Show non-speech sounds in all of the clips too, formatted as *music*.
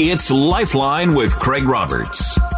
It's Lifeline with Craig Roberts.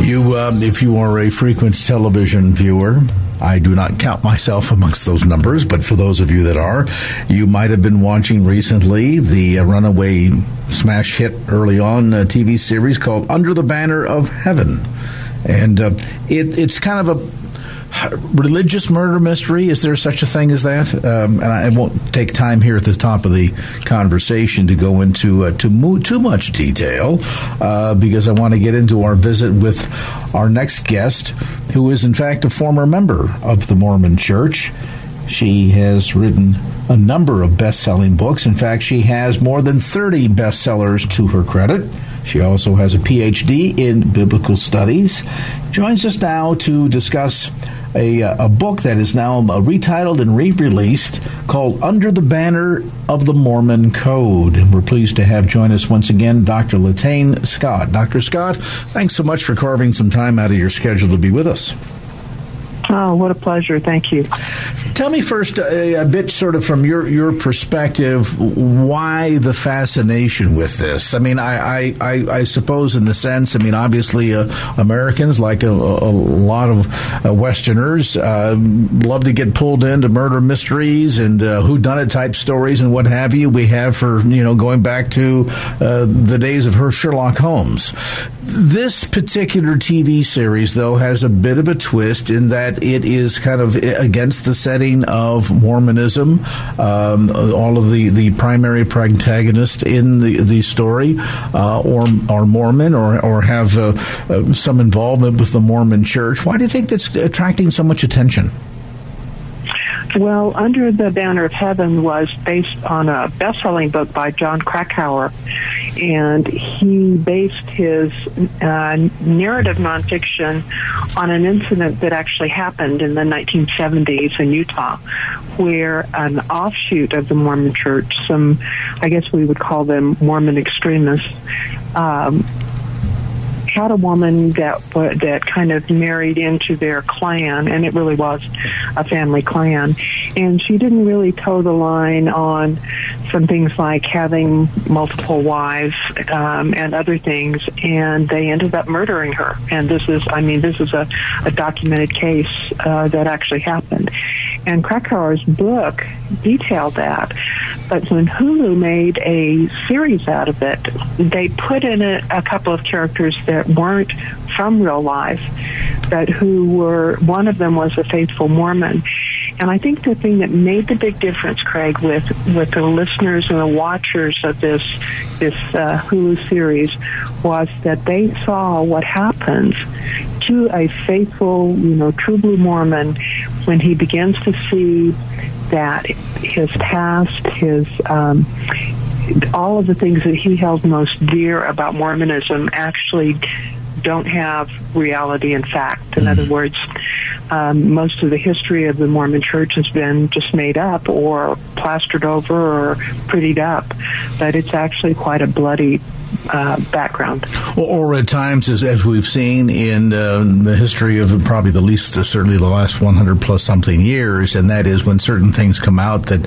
You, um, if you are a frequent television viewer, I do not count myself amongst those numbers, but for those of you that are, you might have been watching recently the uh, runaway smash hit early on uh, TV series called Under the Banner of Heaven. And uh, it, it's kind of a religious murder mystery. Is there such a thing as that? Um, and I won't take time here at the top of the conversation to go into uh, to mo- too much detail uh, because I want to get into our visit with our next guest, who is in fact a former member of the Mormon Church. She has written a number of best-selling books. In fact, she has more than 30 bestsellers to her credit. She also has a PhD in biblical studies. Joins us now to discuss a, uh, a book that is now uh, retitled and re-released called Under the Banner of the Mormon Code. And we're pleased to have join us once again Dr. Latayne Scott. Dr. Scott, thanks so much for carving some time out of your schedule to be with us. Oh, what a pleasure. Thank you. Tell me first a, a, bit, sort of from your, your perspective, why the fascination with this? I mean, I, I, I suppose, in the sense, I mean, obviously, uh, Americans, like a, a, lot of uh, Westerners, uh, love to get pulled into murder mysteries and uh, whodunit type stories and what have you. We have for, you know, going back to uh, the days of her Sherlock Holmes. This particular TV series, though, has a bit of a twist in that it is kind of against the setting of Mormonism. Um, all of the, the primary protagonists in the, the story uh, or are Mormon or, or have uh, uh, some involvement with the Mormon church. Why do you think that's attracting so much attention? Well, Under the Banner of Heaven was based on a best-selling book by Jon Krakauer, and he based his uh, narrative nonfiction on an incident that actually happened in the 1970s in Utah, where an offshoot of the Mormon Church, some, I guess we would call them Mormon extremists, um, had a woman that that kind of married into their clan, and it really was a family clan. And she didn't really toe the line on some things like having multiple wives um, and other things, and they ended up murdering her. And this is, I mean, this is a, a documented case uh, that actually happened. And Krakauer's book detailed that. But when Hulu made a series out of it, they put in a, a couple of characters that weren't from real life, but who were, one of them was a faithful Mormon. And I think the thing that made the big difference, Craig, with, with the listeners and the watchers of this this uh, Hulu series was that they saw what happens to a faithful, you know, true blue Mormon when he begins to see that his past, his um, all of the things that he held most dear about Mormonism actually don't have reality and fact. In mm-hmm. other words, um, most of the history of the Mormon Church has been just made up or plastered over or prettied up, but it's actually quite a bloody uh, background. Or, or, at times, as, as we've seen in uh, the history of probably the least, uh, certainly the last 100 plus something years, and that is when certain things come out that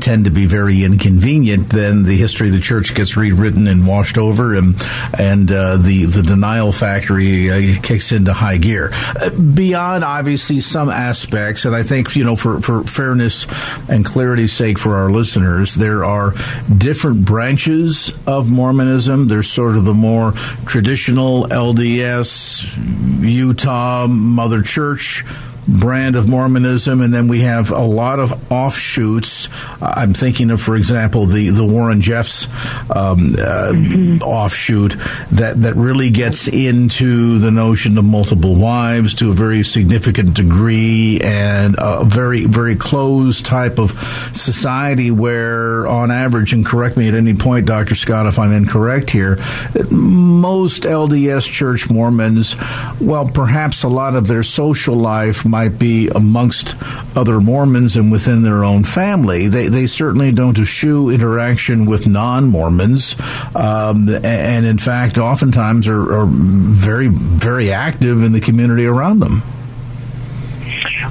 tend to be very inconvenient, then the history of the church gets rewritten and washed over, and and uh, the the denial factory uh, kicks into high gear. Uh, beyond obviously some aspects, and I think you know, for for fairness and clarity's sake for our listeners, there are different branches of Mormonism. There's sort of the more traditional LDS Utah Mother Church brand of Mormonism, and then we have a lot of offshoots. I'm thinking of, for example, the the Warren Jeffs um, uh, mm-hmm. offshoot that that really gets into the notion of multiple wives to a very significant degree, and a very very closed type of society where, on average, and correct me at any point, Doctor Scott, if I'm incorrect here, most LDS Church Mormons, well, perhaps a lot of their social life might be amongst other Mormons and within their own family. They, they certainly don't eschew interaction with non Mormons, um, and in fact, oftentimes are, are very, very active in the community around them.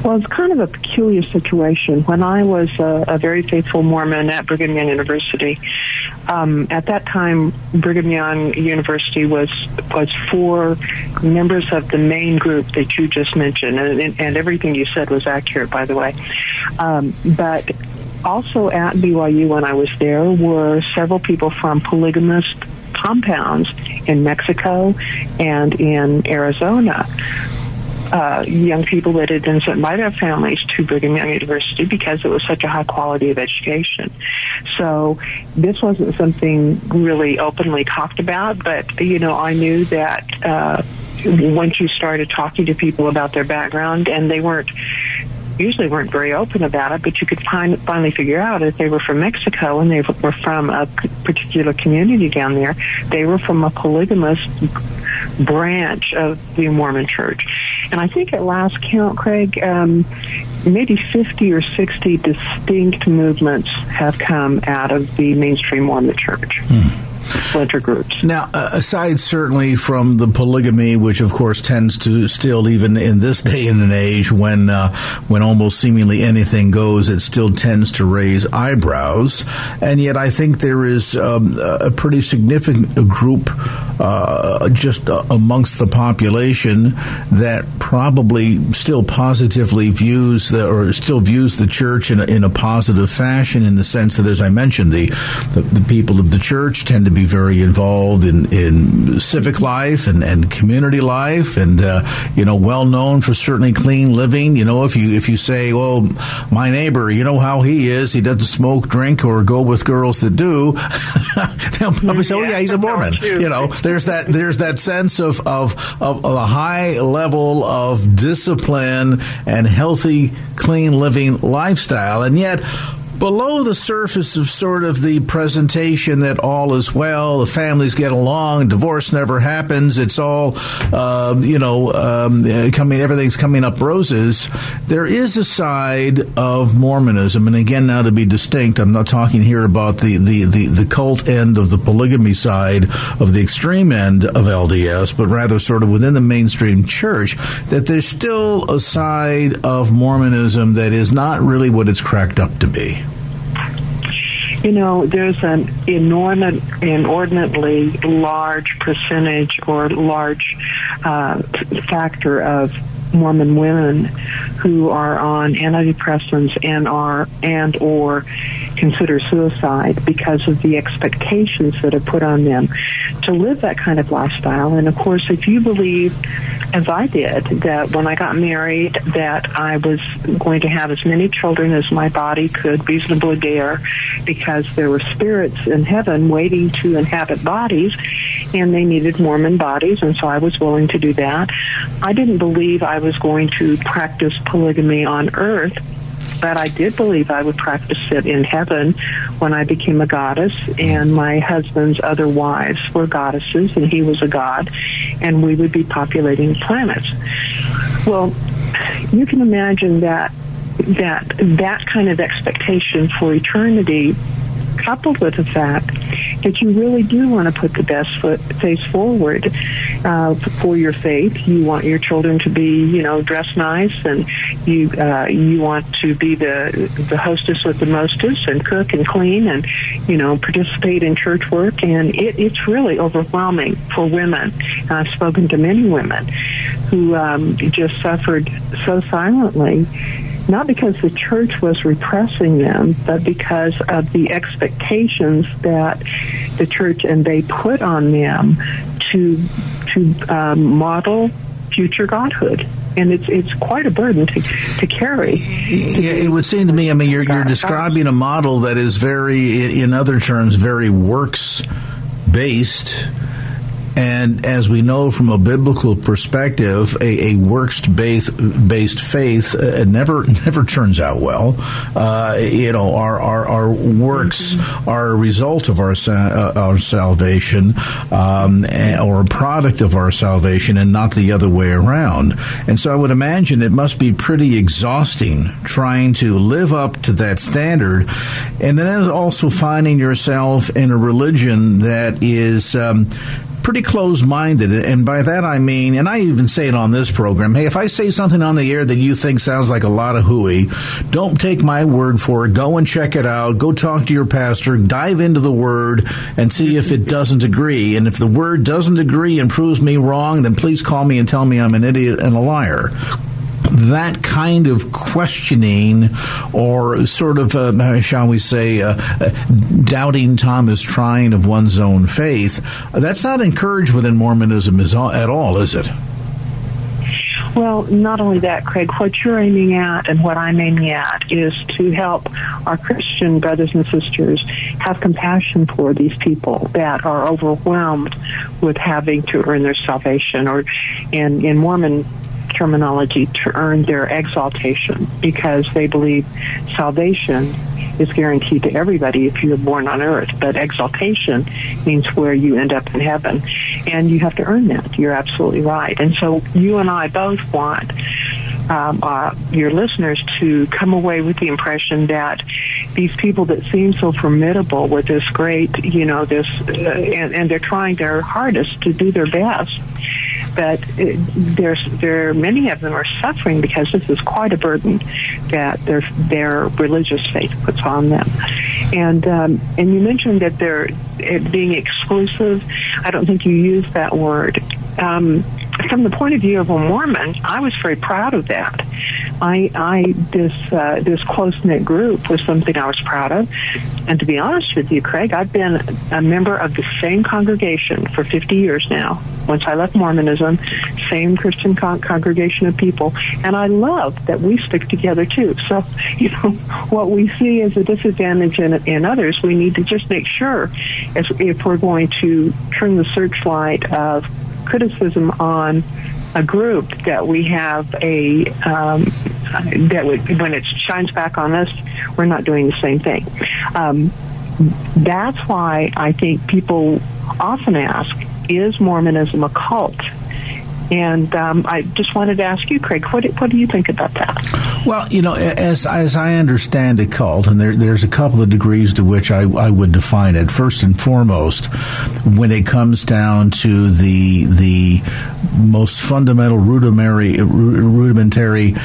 Well, it's kind of a peculiar situation. When I was a, a very faithful Mormon at Brigham Young University, um, at that time, Brigham Young University was was for members of the main group that you just mentioned, and, and everything you said was accurate, by the way. Um, but also at BYU when I was there were several people from polygamous compounds in Mexico and in Arizona uh, young people that had been sent by their families to Brigham Young University because it was such a high quality of education. So this wasn't something really openly talked about, but you know, I knew that uh, once you started talking to people about their background, and they weren't usually weren't very open about it, but you could find, finally figure out if they were from Mexico and they were from a particular community down there, they were from a polygamous branch of the Mormon Church. And I think at last count, Craig, um, maybe 50 or 60 distinct movements have come out of the mainstream Mormon Church. Hmm splinter groups. Now, uh, aside certainly from the polygamy, which of course tends to still, even in this day and an age, when uh, when almost seemingly anything goes, it still tends to raise eyebrows. And yet, I think there is um, a pretty significant group uh, just uh, amongst the population that probably still positively views the, or still views the church in a, in a positive fashion, in the sense that, as I mentioned, the, the, the people of the church tend to be very involved in, in civic life and, and community life, and uh, you know, well known for certainly clean living. You know, if you if you say, "Well, my neighbor, you know how he is. He doesn't smoke, drink, or go with girls that do," *laughs* they'll probably say, "Oh yeah, he's a *laughs* Mormon." You know, there's that there's that sense of of, of, of a high level of discipline and healthy, clean living lifestyle, and yet below the surface of sort of the presentation that all is well, the families get along, divorce never happens, it's all, uh, you know, um, coming, everything's coming up roses. There is a side of Mormonism, and again, now to be distinct, I'm not talking here about the, the, the, the cult end of the polygamy side of the extreme end of LDS, but rather sort of within the mainstream church, that there's still a side of Mormonism that is not really what it's cracked up to be you know, there's an enormous, inordinately large percentage or large uh, factor of Mormon women who are on antidepressants and are and or consider suicide because of the expectations that are put on them to live that kind of lifestyle. And of course, if you believe, as I did, that when I got married, that I was going to have as many children as my body could reasonably bear, because there were spirits in heaven waiting to inhabit bodies, and they needed Mormon bodies, and so I was willing to do that. I didn't believe I was going to practice polygamy on earth but I did believe I would practice it in heaven when I became a goddess, and my husband's other wives were goddesses, and he was a god, and we would be populating planets. Well, you can imagine that that that kind of expectation for eternity coupled with the fact that you really do want to put the best foot face forward uh, for your faith. You want your children to be, you know, dressed nice, and you uh, you want to be the the hostess with the mostest, and cook and clean, and you know, participate in church work. And it, it's really overwhelming for women. I've spoken to many women who um, just suffered so silently, not because the church was repressing them, but because of the expectations that the church and they put on them to to um, model future godhood and it's it's quite a burden to, to carry. Yeah, it would seem to me. I mean, you're you're describing a model that is very, in other terms, very works based and as we know from a biblical perspective, a, a works-based based faith uh, never *laughs* never turns out well. Uh, you know, our our, our works mm-hmm. are a result of our uh, our salvation, um, or a product of our salvation, and not the other way around. And so, I would imagine it must be pretty exhausting trying to live up to that standard, and then also finding yourself in a religion that is. Um, pretty close minded. And by that I mean, and I even say it on this program hey, if I say something on the air that you think sounds like a lot of hooey, don't take my word for it. Go and check it out. Go talk to your pastor. Dive into the word and see if it doesn't agree. And if the word doesn't agree and proves me wrong, then please call me and tell me I'm an idiot and a liar that kind of questioning or sort of, uh, shall we say, uh, uh, doubting Thomas trying of one's own faith, that's not encouraged within Mormonism at all, is it? Well, not only that, Craig, what you're aiming at and what I'm aiming at is to help our Christian brothers and sisters have compassion for these people that are overwhelmed with having to earn their salvation or in, in Mormon terminology to earn their exaltation because they believe salvation is guaranteed to everybody if you're born on earth. But exaltation means where you end up in heaven. And you have to earn that. You're absolutely right. And so you and I both want um, uh, your listeners to come away with the impression that these people that seem so formidable with this great, you know, this, uh, and, and they're trying their hardest to do their best but it, there's there many of them are suffering because this is quite a burden that their their religious faith puts on them. And um, and you mentioned that they're being exclusive. I don't think you used that word. Um, from the point of view of a Mormon, I was very proud of that. I, I this uh, this close knit group was something I was proud of. And to be honest with you, Craig, I've been a member of the same congregation for 50 years now. Once I left Mormonism, same Christian con- congregation of people, and I love that we stick together too. So, *laughs* you know, what we see as a disadvantage in, in others, we need to just make sure, as if we're going to turn the searchlight of criticism on a group that we have a um, that would, when it shines back on us, we're not doing the same thing. Um, that's why I think people often ask, "Is Mormonism a cult?" And um, I just wanted to ask you, Craig, what, what do you think about that? Well, you know, as as I understand a cult, and there, there's a couple of degrees to which I, I would define it. First and foremost, when it comes down to the the most fundamental rudimentary rudimentary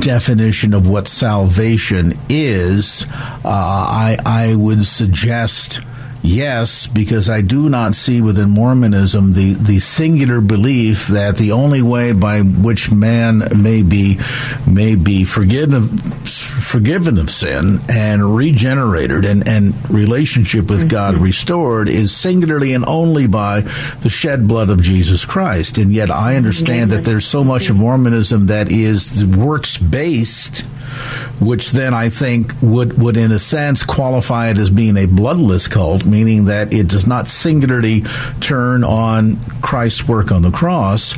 definition of what salvation is, uh, I I would suggest Yes, because I do not see within Mormonism the, the singular belief that the only way by which man may be may be forgiven forgiven of sin and regenerated and, and relationship with mm-hmm. God restored is singularly and only by the shed blood of Jesus Christ. And yet I understand that there's so much of Mormonism that is works based which then I think would, would in a sense qualify it as being a bloodless cult, meaning that it does not singularly turn on Christ's work on the cross.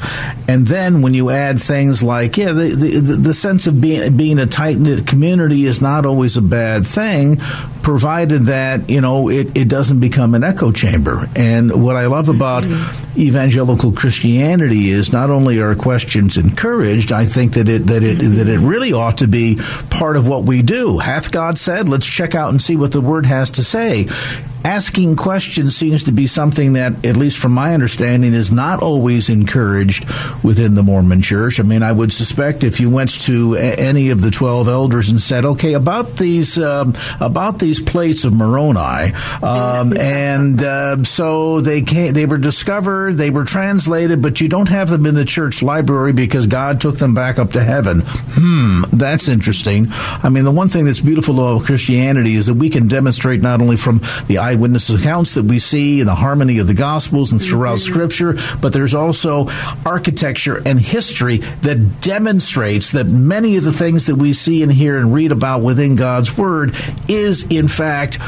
And then when you add things like, yeah, the, the, the sense of being, being a tight knit community is not always a bad thing, provided that you know it, it doesn't become an echo chamber. And what I love about mm-hmm. evangelical Christianity is not only are questions encouraged, I think that it that it that it really ought to be part of what we do. Hath God said? Let's check out and see what the Word has to say asking questions seems to be something that, at least from my understanding, is not always encouraged within the Mormon Church. I mean, I would suspect if you went to any of the twelve elders and said, "Okay, about these um, about these plates of Moroni," um, *laughs* and uh, so they came, they were discovered, they were translated, but you don't have them in the church library because God took them back up to heaven. Hmm, that's interesting. I mean, the one thing that's beautiful about Christianity is that we can demonstrate not only from the eyewitness accounts that we see in the harmony of the Gospels and throughout Mm-hmm. Scripture, but there's also architecture and history that demonstrates that many of the things that we see and hear and read about within God's Word is, in fact,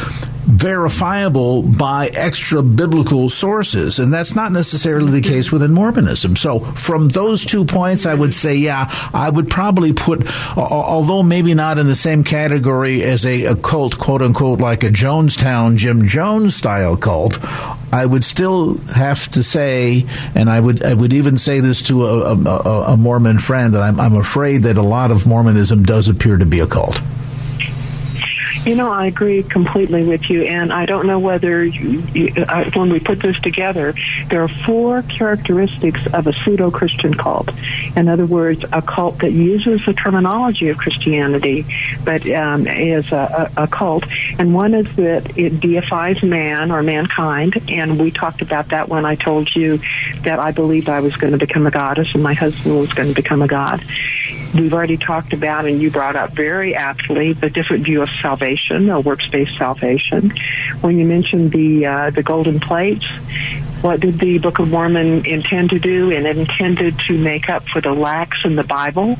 verifiable by extra biblical sources. And that's not necessarily the case within Mormonism. So, from those two points, I would say, yeah, I would probably put, although maybe not in the same category as a, a cult, quote unquote, like a Jonestown Jim Jones style cult, I would still have to say, and I would I would even say this to a, a, a Mormon friend, that I'm, I'm afraid that a lot of Mormonism does appear to be a cult. You know, I agree completely with you, and I don't know whether you, you, uh, when we put this together, there are four characteristics of a pseudo Christian cult. In other words, a cult that uses the terminology of Christianity, but um, is a, a, a cult. And one is that it deifies man or mankind, and we talked about that when I told you that I believed I was going to become a goddess and my husband was going to become a god. We've already talked about, and you brought up very aptly, the different view of salvation, or works-based salvation. When you mentioned the uh, the golden plates, what did the Book of Mormon intend to do? And it intended to make up for the lacks in the Bible.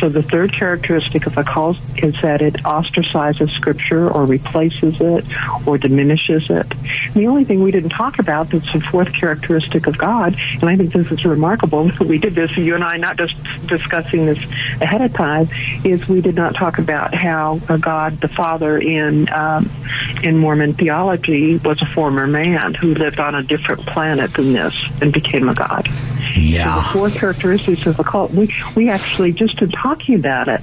So the third characteristic of a cult is that it ostracizes Scripture or replaces it or diminishes it. The only thing we didn't talk about that's the fourth characteristic of God, and I think this is remarkable, *laughs* we did this, you and I not just discussing this ahead of time, is we did not talk about how a God the Father in um, in Mormon theology was a former man who lived on a different planet than this and became a God. Yeah. So the four characteristics of a cult. We we actually just in talking about it,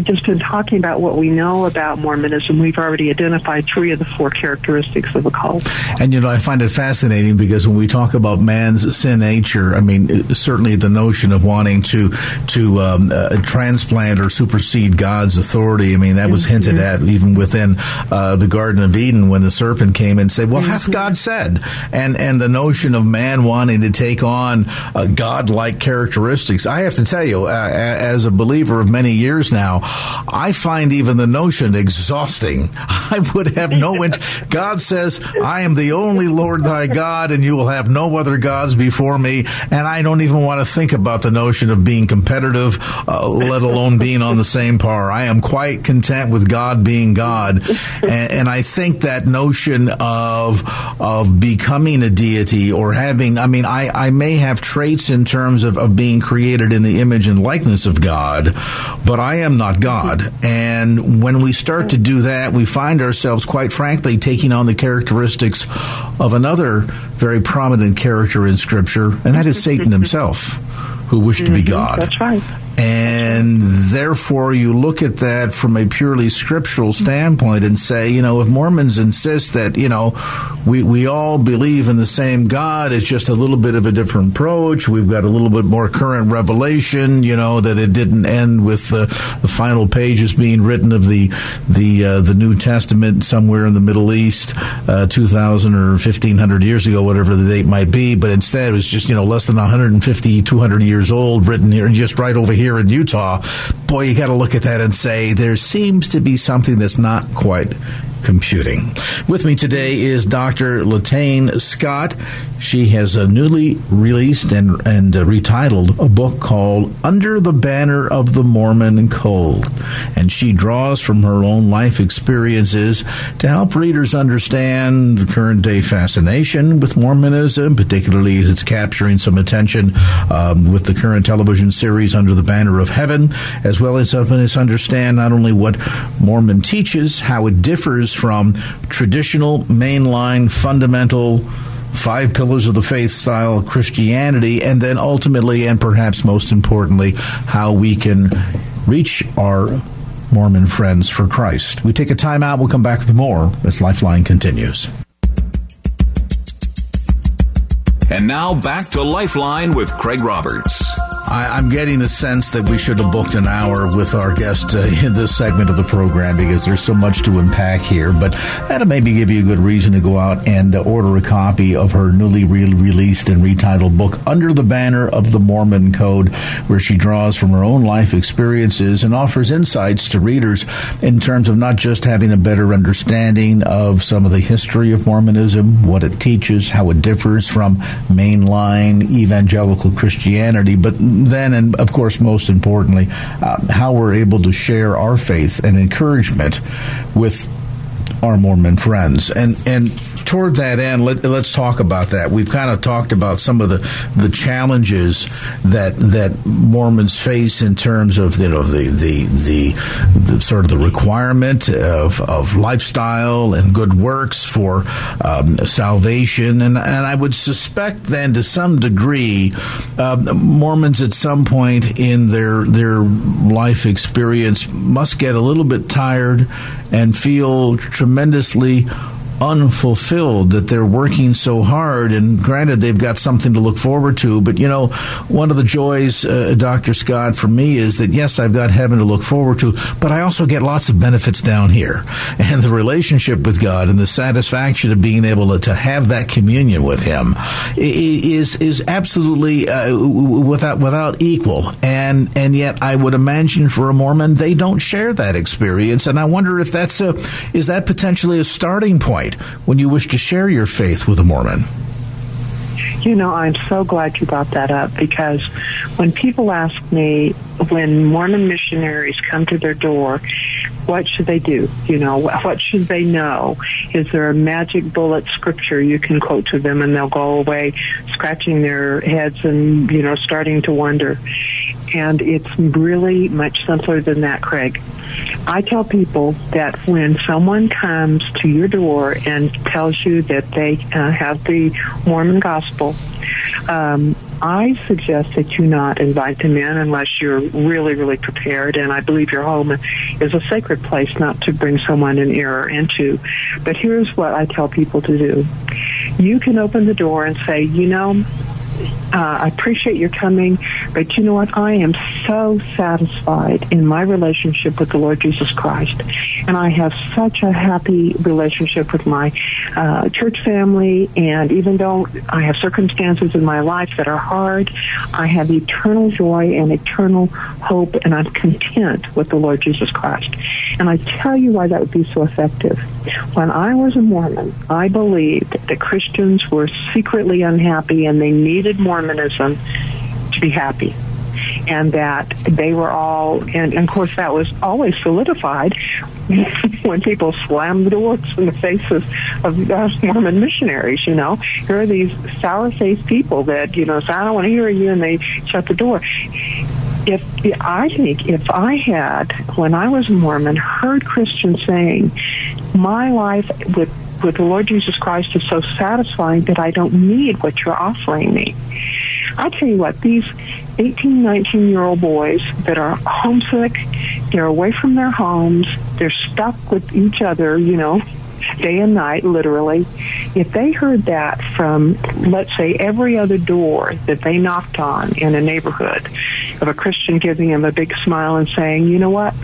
just in talking about what we know about Mormonism, we've already identified three of the four characteristics of a cult. And you know, I find it fascinating because when we talk about man's sin nature, I mean, certainly the notion of wanting to to um, uh, transplant or supersede God's authority. I mean, that was hinted at even within uh, the Garden of Eden when the serpent came and said, "Well, hath God said?" And and the notion of man wanting to take on uh, God-like characteristics. I have to tell you, uh, as a believer of many years now, I find even the notion exhausting. *laughs* I would have no int- God says, I am the only Lord thy God, and you will have no other gods before me. And I don't even want to think about the notion of being competitive, uh, let alone being on the same par. I am quite content with God being God. And, and I think that notion of, of becoming a deity or having, I mean, I, I may have traits in terms of, of being created in the image and likeness of God, but I am not God. And when we start to do that, we find ourselves, quite frankly, taking on the characteristics of another very prominent character in Scripture, and that is mm-hmm. Satan himself, who wished to be mm-hmm. God. That's right. And therefore, you look at that from a purely scriptural standpoint and say, you know, if Mormons insist that, you know, we, we all believe in the same God, it's just a little bit of a different approach. We've got a little bit more current revelation, you know, that it didn't end with the, the final pages being written of the the uh, the New Testament somewhere in the Middle East, uh, 2,000 or 1,500 years ago, whatever the date might be. But instead, it was just, you know, less than 150, 200 years old, written here, just right over here in Utah, boy, you got to look at that and say there seems to be something that's not quite computing. With me today is Dr. Latayne Scott. She has a newly released and, and uh, retitled a book called Under the Banner of the Mormon Code. And she draws from her own life experiences to help readers understand the current day fascination with Mormonism, particularly as it's capturing some attention um, with the current television series Under the Banner of Heaven, as well as helping us understand not only what Mormon teaches, how it differs from traditional, mainline, fundamental, five pillars of the faith style Christianity, and then ultimately, and perhaps most importantly, how we can reach our Mormon Friends for Christ. We take a time out. We'll come back with more as Lifeline continues. And now back to Lifeline with Craig Roberts. I, am getting the sense that we should have booked an hour with our guest uh, in this segment of the program because there's so much to unpack here. But that'll maybe give you a good reason to go out and uh, order a copy of her newly re- released and retitled book, Under the Banner of the Mormon Code, where she draws from her own life experiences and offers insights to readers in terms of not just having a better understanding of some of the history of Mormonism, what it teaches, how it differs from mainline evangelical Christianity, but then, and of course, most importantly, uh, how we're able to share our faith and encouragement with our Mormon friends. And and toward that end, let, us talk about that. We've kind of talked about some of the, the challenges that that Mormons face in terms of you know the the the, the sort of the requirement of, of lifestyle and good works for um, salvation. And and I would suspect then to some degree, uh, Mormons at some point in their their life experience must get a little bit tired and feel tremendously unfulfilled that they're working so hard and granted they've got something to look forward to but you know one of the joys uh, dr scott for me is that yes i've got heaven to look forward to but i also get lots of benefits down here. *laughs* And the relationship with god and the satisfaction of being able to, to have that communion with him is is absolutely uh, without without equal. And and yet i would imagine for a mormon they don't share that experience and i wonder if that's a is that potentially a starting point when you wish to share your faith with a Mormon? You know, I'm so glad you brought that up because when people ask me, when Mormon missionaries come to their door, what should they do? You know, what should they know? Is there a magic bullet scripture you can quote to them and they'll go away scratching their heads and, you know, starting to wonder? And it's really much simpler than that, Craig. I tell people that when someone comes to your door and tells you that they uh, have the Mormon gospel, um, I suggest that you not invite them in unless you're really, really prepared. And I believe your home is a sacred place not to bring someone in error into. But here's what I tell people to do. You can open the door and say, you know, uh, I appreciate your coming, but you know what? I am so satisfied in my relationship with the Lord Jesus Christ. And I have such a happy relationship with my uh, church family. And even though I have circumstances in my life that are hard, I have eternal joy and eternal hope, and I'm content with the Lord Jesus Christ. And I tell you why that would be so effective. When I was a Mormon, I believed that Christians were secretly unhappy and they needed Mormonism to be happy. And that they were all, and, and of course, that was always solidified *laughs* when people slam the doors in the faces of us Mormon missionaries, you know. Here are these sour faced people that, you know, say, I don't want to hear you, and they shut the door if I think if I had, when I was Mormon, heard Christians saying, "My life with with the Lord Jesus Christ is so satisfying that I don't need what you're offering me," I tell you what, these 18, 19 year old boys that are homesick, they're away from their homes, they're stuck with each other, you know, day and night, literally. If they heard that from, let's say, every other door that they knocked on in a neighborhood, of a Christian giving them a big smile and saying, you know what?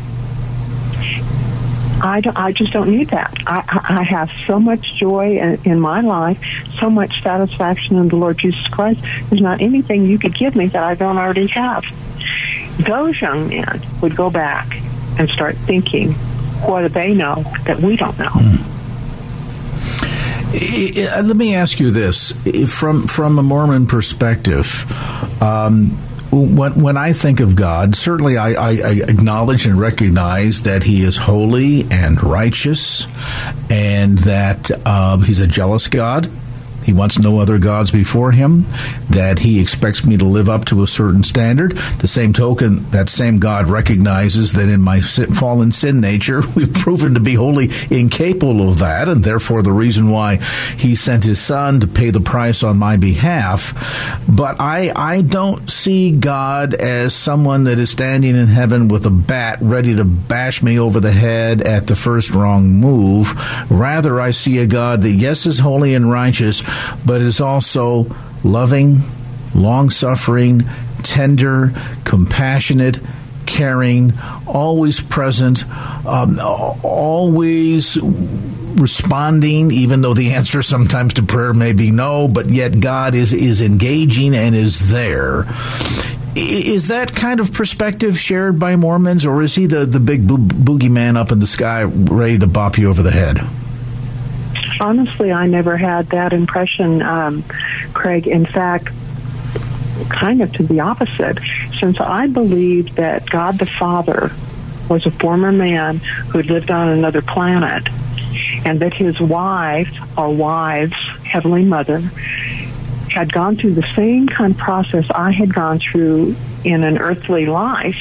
I, don't, I just don't need that. I, I have so much joy in, in my life, so much satisfaction in the Lord Jesus Christ. There's not anything you could give me that I don't already have. Those young men would go back and start thinking, what do they know that we don't know? Hmm. Let me ask you this: from from a Mormon perspective, um, when, when I think of God, certainly I, I, acknowledge and recognize that He is holy and righteous, and that um, He's a jealous God, He wants no other gods before him, that he expects me to live up to a certain standard. The same token, that same God recognizes that in my fallen sin nature, *laughs* we've proven to be wholly incapable of that, and therefore the reason why he sent his son to pay the price on my behalf. But I, I don't see God as someone that is standing in heaven with a bat ready to bash me over the head at the first wrong move. Rather, I see a God that, yes, is holy and righteous, but is also loving, long suffering, tender, compassionate, caring, always present, um, always responding, even though the *laughs* answer sometimes to prayer may be no, but yet God is, is engaging and is there. Is that kind of perspective shared by Mormons, or is he the, the big bo- boogeyman up in the sky ready to bop you over the head? Honestly, I never had that impression, um, Craig. In fact, kind of to the opposite, since I believed that God the Father was a former man who lived on another planet, and that his wife, or wives, Heavenly Mother, had gone through the same kind of process I had gone through in an earthly life,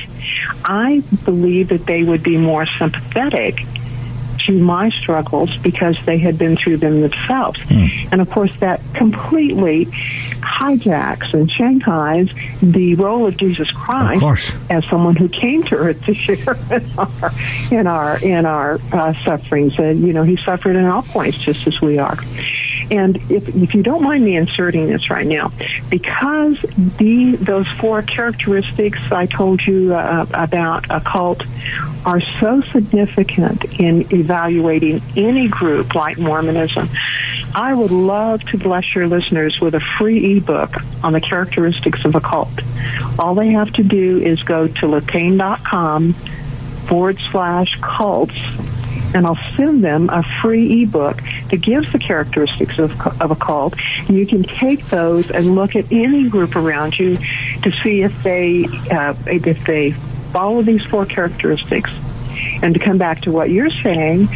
I believe that they would be more sympathetic to my struggles because they had been through them themselves. Mm. And of course, that completely hijacks and shanghais the role of Jesus Christ of as someone who came to earth to *laughs* share in our in our, in our uh, sufferings. And you know, he suffered in all points just as we are. And if, if you don't mind me inserting this right now, because the those four characteristics I told you uh, about a cult are so significant in evaluating any group like Mormonism, I would love to bless your listeners with a free ebook on the characteristics of a cult. All they have to do is go to latayne.com forward slash cults and I'll send them a free ebook that gives the characteristics of, of a cult. You can take those and look at any group around you to see if they uh, if they follow these four characteristics. And to come back to what you're saying,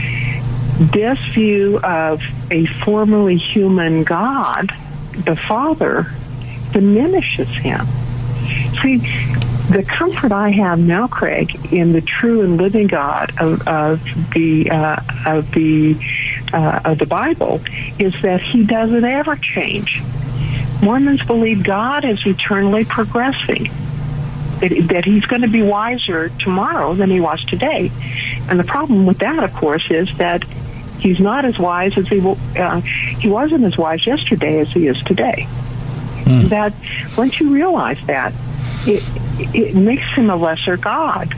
this view of a formerly human God, the Father, diminishes him. See, the comfort I have now, Craig, in the true and living God of, of the uh, of the uh, of the Bible is that He doesn't ever change. Mormons believe God is eternally progressing. That, that he's going to be wiser tomorrow than he was today. And the problem with that, of course, is that he's not as wise as he uh, he wasn't as wise yesterday as he is today. Mm. That once you realize that, it, it makes him a lesser God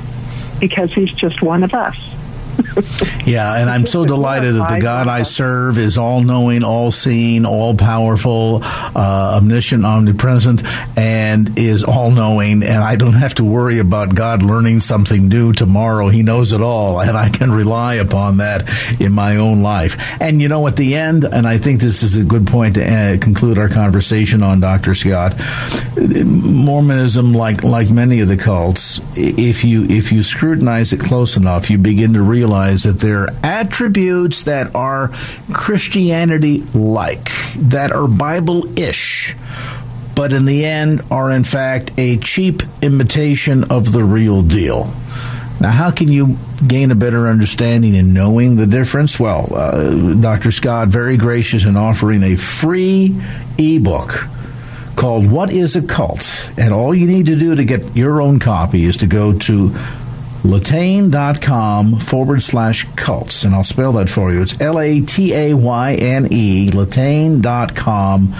because he's just one of us. *laughs* yeah, and I'm so delighted that the God I serve is all knowing, all seeing, all powerful, uh, omniscient, omnipresent, and is all knowing. And I don't have to worry about God learning something new tomorrow. He knows it all, and I can rely upon that in my own life. And you know, at the end, and I think this is a good point to uh, conclude our conversation on Dr. Scott, Mormonism, like like many of the cults, if you if you scrutinize it close enough, you begin to realize realize that there are attributes that are Christianity like, that are Bible ish, but in the end are in fact a cheap imitation of the real deal. Now, how can you gain a better understanding in knowing the difference? Well, uh, Dr. Scott, very gracious in offering a free ebook called What is a Cult? And all you need to do to get your own copy is to go to latayne.com forward slash cults. And I'll spell that for you. It's L A T A Y N E, latayne.com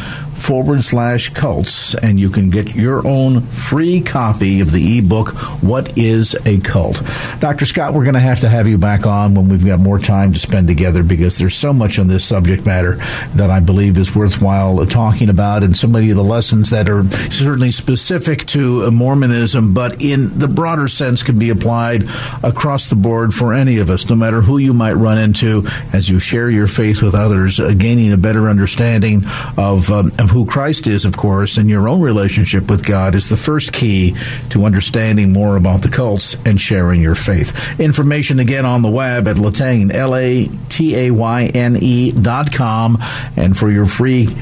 forward slash cults, and you can get your own free copy of the ebook, What is a Cult? Dr. Scott, we're going to have to have you back on when we've got more time to spend together because there's so much on this subject matter that I believe is worthwhile talking about, and so many of the lessons that are certainly specific to Mormonism, but in the broader sense can be applied across the board for any of us, no matter who you might run into as you share your faith with others, uh, gaining a better understanding of, um, of who Christ is, of course, and your own relationship with God is the first key to understanding more about the cults and sharing your faith. Information again on the web at Latayne, L A T A Y N E dot com. And for your free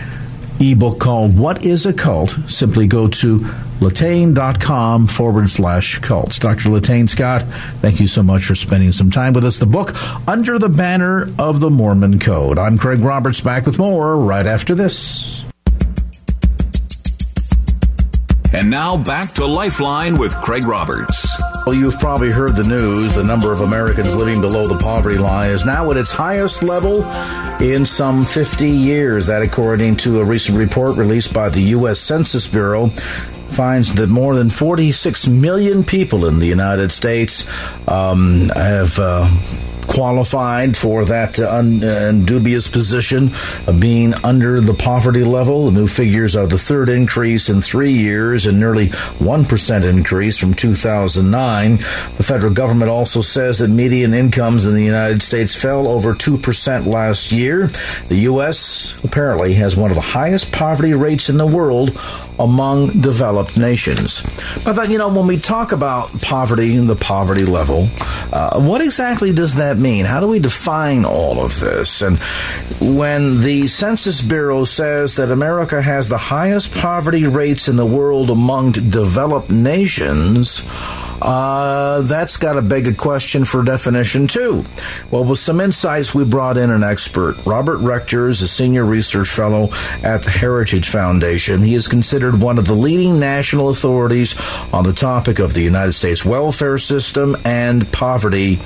ebook called What is a Cult, simply go to latayne.com forward slash cults. Dr. Latayne Scott, thank you so much for spending some time with us. The book, Under the Banner of the Mormon Code. I'm Craig Roberts, back with more right after this. And now back to Lifeline with Craig Roberts. Well, you've probably heard the news. The number of Americans living below the poverty line is now at its highest level in some 50 years. That, according to a recent report released by the U.S. Census Bureau, finds that more than 46 million people in the United States um, have. Uh, qualified for that uh, un, uh, dubious position of being under the poverty level. The new figures are the third increase in three years and nearly 1% increase from 2009. The federal government also says that median incomes in the United States fell over 2% last year. The U.S. apparently has one of the highest poverty rates in the world among developed nations. But, you know, when we talk about poverty and the poverty level, uh, what exactly does that mean? How do we define all of this? And when the Census Bureau says that America has the highest poverty rates in the world among developed nations, uh, that's got to beg a question for definition, too. Well, with some insights, we brought in an expert. Robert Rector is a senior research fellow at the Heritage Foundation. He is considered one of the leading national authorities on the topic of the United States welfare system and poverty,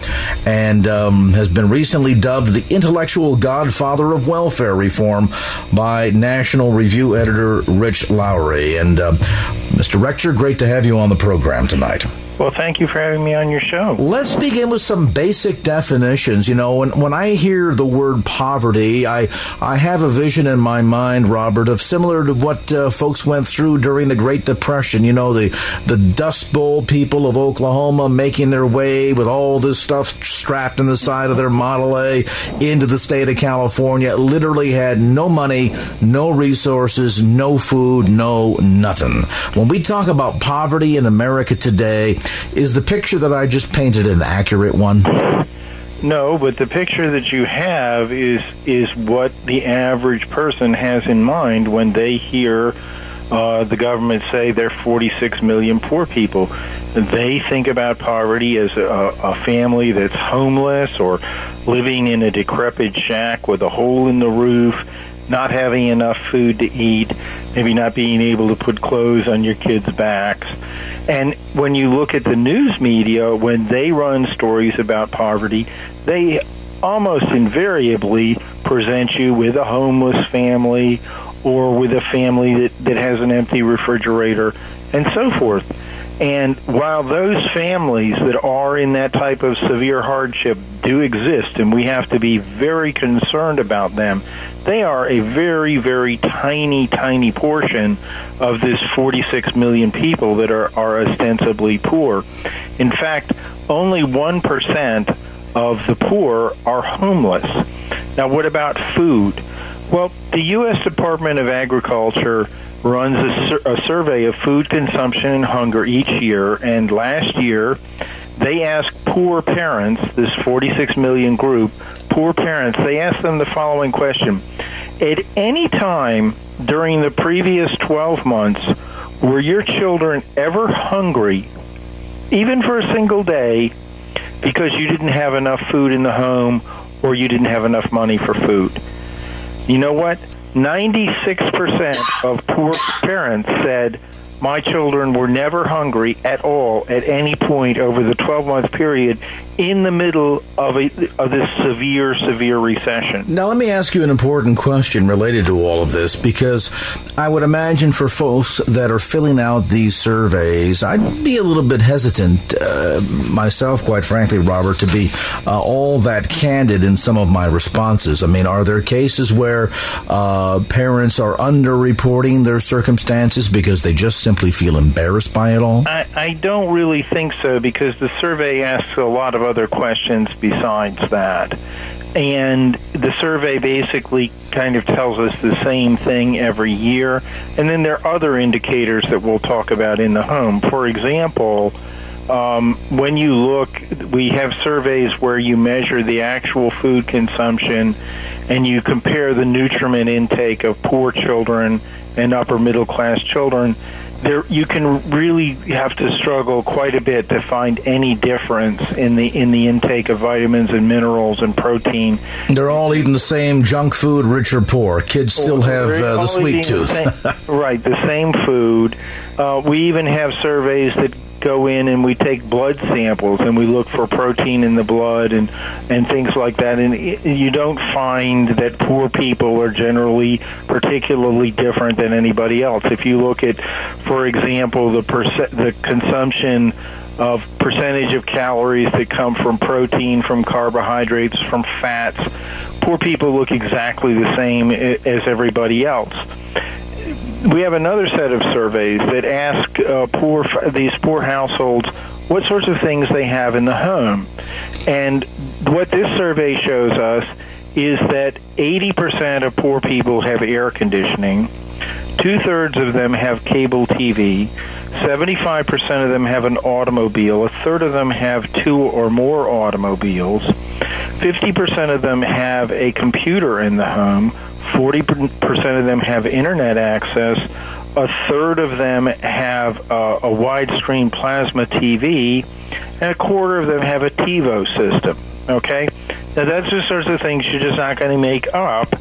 and um, has been recently dubbed the intellectual godfather of welfare reform by National Review editor Rich Lowry. And uh, Mr. Rector, great to have you on the program tonight. Well, thank you for having me on your show. Let's begin with some basic definitions. You know, when, when I hear the word poverty, I I have a vision in my mind, Robert, of similar to what uh, folks went through during the Great Depression. You know, the the Dust Bowl people of Oklahoma making their way with all this stuff strapped in the side of their Model A into the state of California. Literally had no money, no resources, no food, no nothing. When we talk about poverty in America today, is the picture that I just painted an accurate one? No, but the picture that you have is is what the average person has in mind when they hear uh, the government say there are 46 million poor people. They think about poverty as a, a family that's homeless or living in a decrepit shack with a hole in the roof, not having enough food to eat, maybe not being able to put clothes on your kids' backs. And when you look at the news media, when they run stories about poverty, they almost invariably present you with a homeless family or with a family that, that has an empty refrigerator and so forth. And while those families that are in that type of severe hardship do exist, and we have to be very concerned about them, they are a very, very tiny, tiny portion of this 46 million people that are, are ostensibly poor. In fact, only 1% of the poor are homeless. Now, what about food? Well, the U.S. Department of Agriculture runs a, sur- a, survey of food consumption and hunger each year, and last year they asked poor parents, this 46 million group, poor parents, they asked them the following question At any time during the previous 12 months, were your children ever hungry, even for a single day, because you didn't have enough food in the home or you didn't have enough money for food? You know what? 96% of poor parents said, my children were never hungry at all at any point over the 12 month period in the middle of, a, of this severe, severe recession. Now, let me ask you an important question related to all of this because I would imagine for folks that are filling out these surveys, I'd be a little bit hesitant uh, myself, quite frankly, Robert, to be uh, all that candid in some of my responses. I mean, are there cases where uh, parents are underreporting their circumstances because they just simply feel embarrassed by it all? I, I don't really think so because the survey asks a lot of other questions besides that. and the survey basically kind of tells us the same thing every year. And then there are other indicators that we'll talk about in the home. For example, um, when you look, we have surveys where you measure the actual food consumption and you compare the nutriment intake of poor children and upper middle class children there you can really have to struggle quite a bit to find any difference in the in the intake of vitamins and minerals and protein. They're all eating the same junk food, rich or poor. Kids still have uh, the sweet tooth. The same, *laughs* right, the same food. Uh, we even have surveys that go in and we take blood samples and we look for protein in the blood and and things like that. And it, you don't find that poor people are generally particularly different than anybody else. If you look at for example the percent the consumption of percentage of calories that come from protein from carbohydrates from fats poor people look exactly the same as everybody else we have another set of surveys that ask uh, poor these poor households what sorts of things they have in the home, and what this survey shows us is that 80% of poor people have air conditioning. Two thirds of them have cable TV. 75% of them have an automobile. A third of them have two or more automobiles. 50% of them have a computer in the home. 40% of them have internet access. A third of them have uh, a widescreen plasma TV, and a quarter of them have a TiVo system. Okay, now that's the sorts of things you're just not going to make up,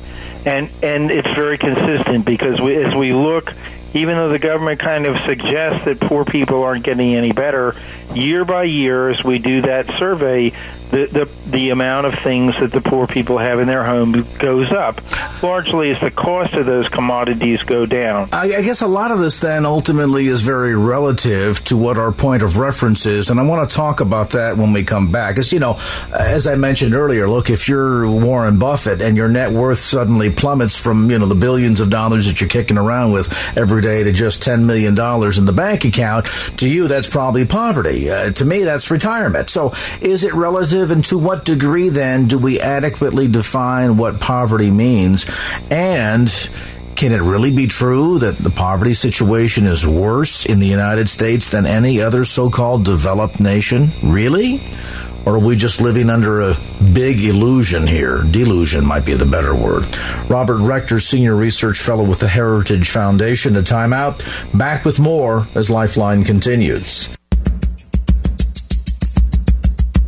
and and it's very consistent because we, as we look even though the government kind of suggests that poor people aren't getting any better, year by year, as we do that survey, the, the, the amount of things that the poor people have in their home goes up, largely as the cost of those commodities go down. I, I guess a lot of this then ultimately is very relative to what our point of reference is, and I want to talk about that when we come back. As you know, as I mentioned earlier, look, if you're Warren Buffett and your net worth suddenly plummets from you know the billions of dollars that you're kicking around with every day to just ten million dollars in the bank account, to you that's probably poverty. Uh, to me, that's retirement. So, is it relative? And to what degree then do we adequately define what poverty means? And can it really be true that the poverty situation is worse in the United States than any other so called developed nation? Really? Or are we just living under a big illusion here? Delusion might be the better word. Robert Rector, Senior Research Fellow with the Heritage Foundation, a timeout. Back with more as Lifeline continues.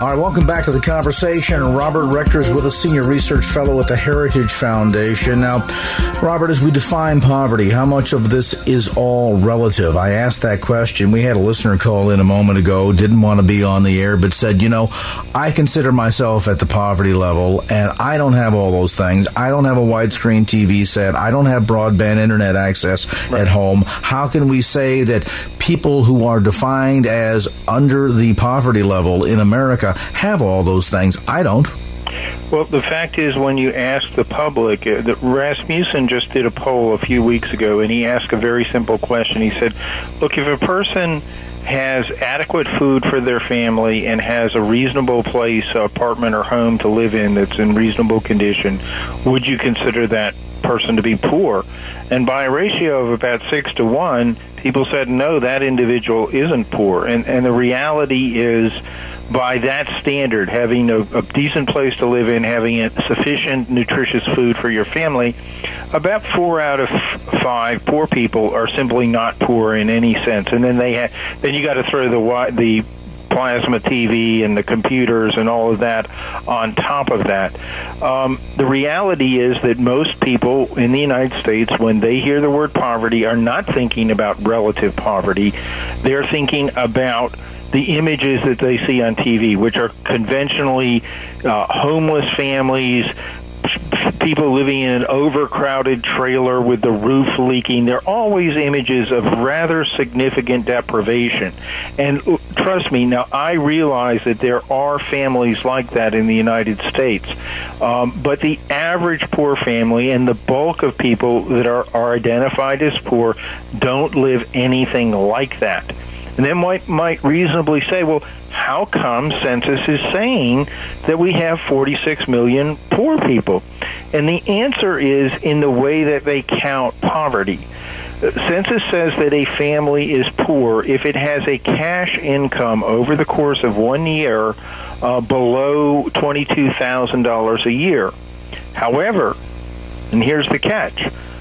All right, welcome back to the conversation. Robert Rector is with a senior research fellow at the Heritage Foundation. Now, Robert, as we define poverty, how much of this is all relative? I asked that question. We had a listener call in a moment ago, didn't want to be on the air, but said, you know, I consider myself at the poverty level, and I don't have all those things. I don't have a widescreen TV set. I don't have broadband internet access right. at home. How can we say that people who are defined as under the poverty level in America have all those things. I don't. Well, the fact is, when you ask the public, uh, Rasmussen just did a poll a few weeks ago, and he asked a very simple question. He said, "Look, if a person has adequate food for their family and has a reasonable place, apartment or home to live in that's in reasonable condition, would you consider that person to be poor?" And by a ratio of about six to one, people said, "No, that individual isn't poor." And and the reality is by that standard, having a, a decent place to live in, having sufficient nutritious food for your family, about four out of five poor people are simply not poor in any sense. And then they ha- then you got to throw the the plasma TV and the computers and all of that on top of that. Um, the reality is that most people in the United States, when they hear the word poverty, are not thinking about relative poverty. They're thinking about the images that they see on TV, which are conventionally uh, homeless families, people living in an overcrowded trailer with the roof leaking. They're always images of rather significant deprivation. And uh, trust me, now I realize that there are families like that in the United States. Um, but the average poor family and the bulk of people that are, are identified as poor don't live anything like that. And then might might reasonably say, well, how come census is saying that we have 46 million poor people? And the answer is in the way that they count poverty. Census says that a family is poor if it has a cash income over the course of one year uh, below $22,000 a year. However, and here's the catch,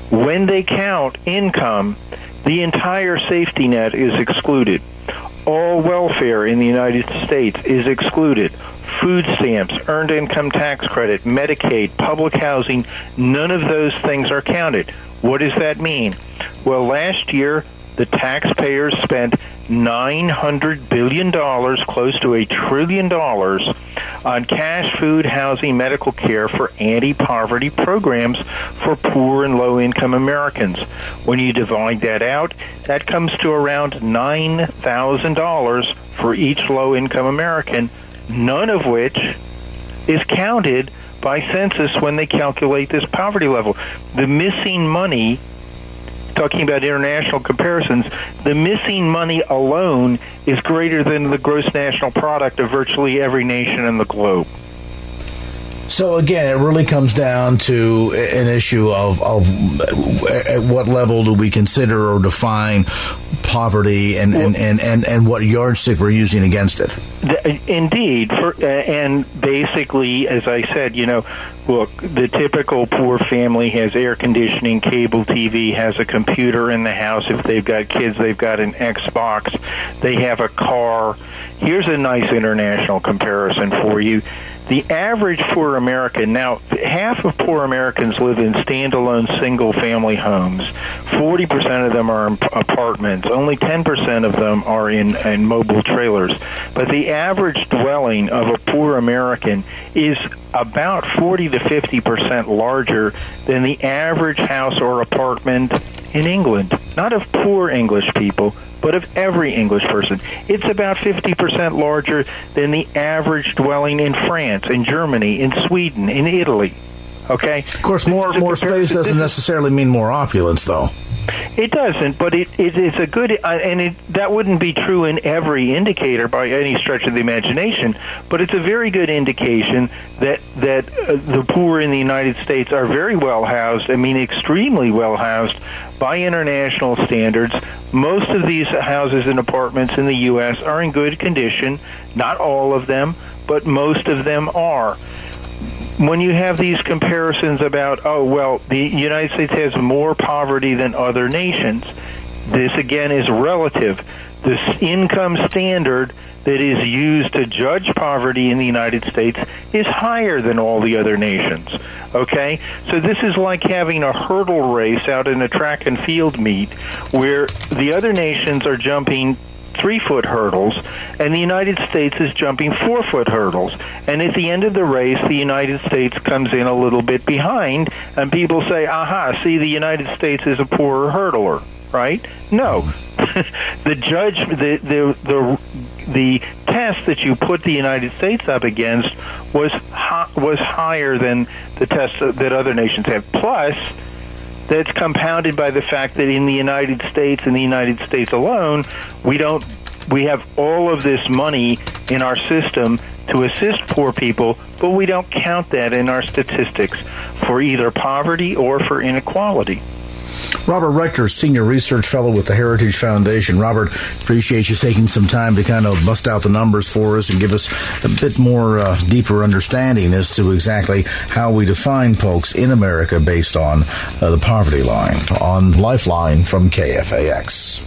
when they count income, the entire safety net is excluded. All welfare in the United States is excluded. Food stamps, earned income tax credit, Medicaid, public housing, none of those things are counted. What does that mean? Well, last year, the taxpayers spent $900 billion, close to a trillion dollars, on cash, food, housing, medical care for anti poverty programs for poor and low income Americans. When you divide that out, that comes to around $9,000 for each low income American, none of which is counted by census when they calculate this poverty level. The missing money talking about international comparisons, the missing money alone is greater than the gross national product of virtually every nation in the globe. So again, it really comes down to an issue of, of at what level do we consider or define poverty and, and, and, and, and what yardstick we're using against it. Indeed. For, uh, and basically, as I said, you know, look, the typical poor family has air conditioning, cable TV, has a computer in the house. If they've got kids, they've got an Xbox, they have a car. Here's a nice international comparison for you the average poor American, now, half of poor Americans live in standalone single family homes. 40% of them are in apartments. Only 10% of them are in, in mobile trailers. But the average dwelling of a poor American is about 40 to 50% larger than the average house or apartment in England. Not of poor English people, but of every English person. It's about 50% larger than the average dwelling in France, in Germany, in Sweden, in Italy. Okay? Of course, more, more space doesn't necessarily mean more opulence, though. It doesn't, but it, it it's a good, uh, and it, that wouldn't be true in every indicator by any stretch of the imagination. But it's a very good indication that that uh, the poor in the United States are very well housed. I mean, extremely well housed by international standards. Most of these houses and apartments in the U.S. are in good condition. Not all of them, but most of them are. When you have these comparisons about, oh, well, the United States has more poverty than other nations, this again is relative. This income standard that is used to judge poverty in the United States is higher than all the other nations. Okay? So this is like having a hurdle race out in a track and field meet where the other nations are jumping three foot hurdles, and the United States is jumping four foot hurdles. And at the end of the race, the United States comes in a little bit behind, and people say, aha, see, the United States is a poorer hurdler right? No. *laughs* the judge, the, the the the test that you put the United States up against was was higher than the test that other nations have. Plus, that's compounded by the fact that in the United States, in the United States alone, we don't we have all of this money in our system to assist poor people, but we don't count that in our statistics for either poverty or for inequality. Robert Rector, Senior Research Fellow with the Heritage Foundation. Robert, appreciate you taking some time to kind of bust out the numbers for us and give us a bit more uh, deeper understanding as to exactly how we define folks in America based on uh, the poverty line on Lifeline from KFAX.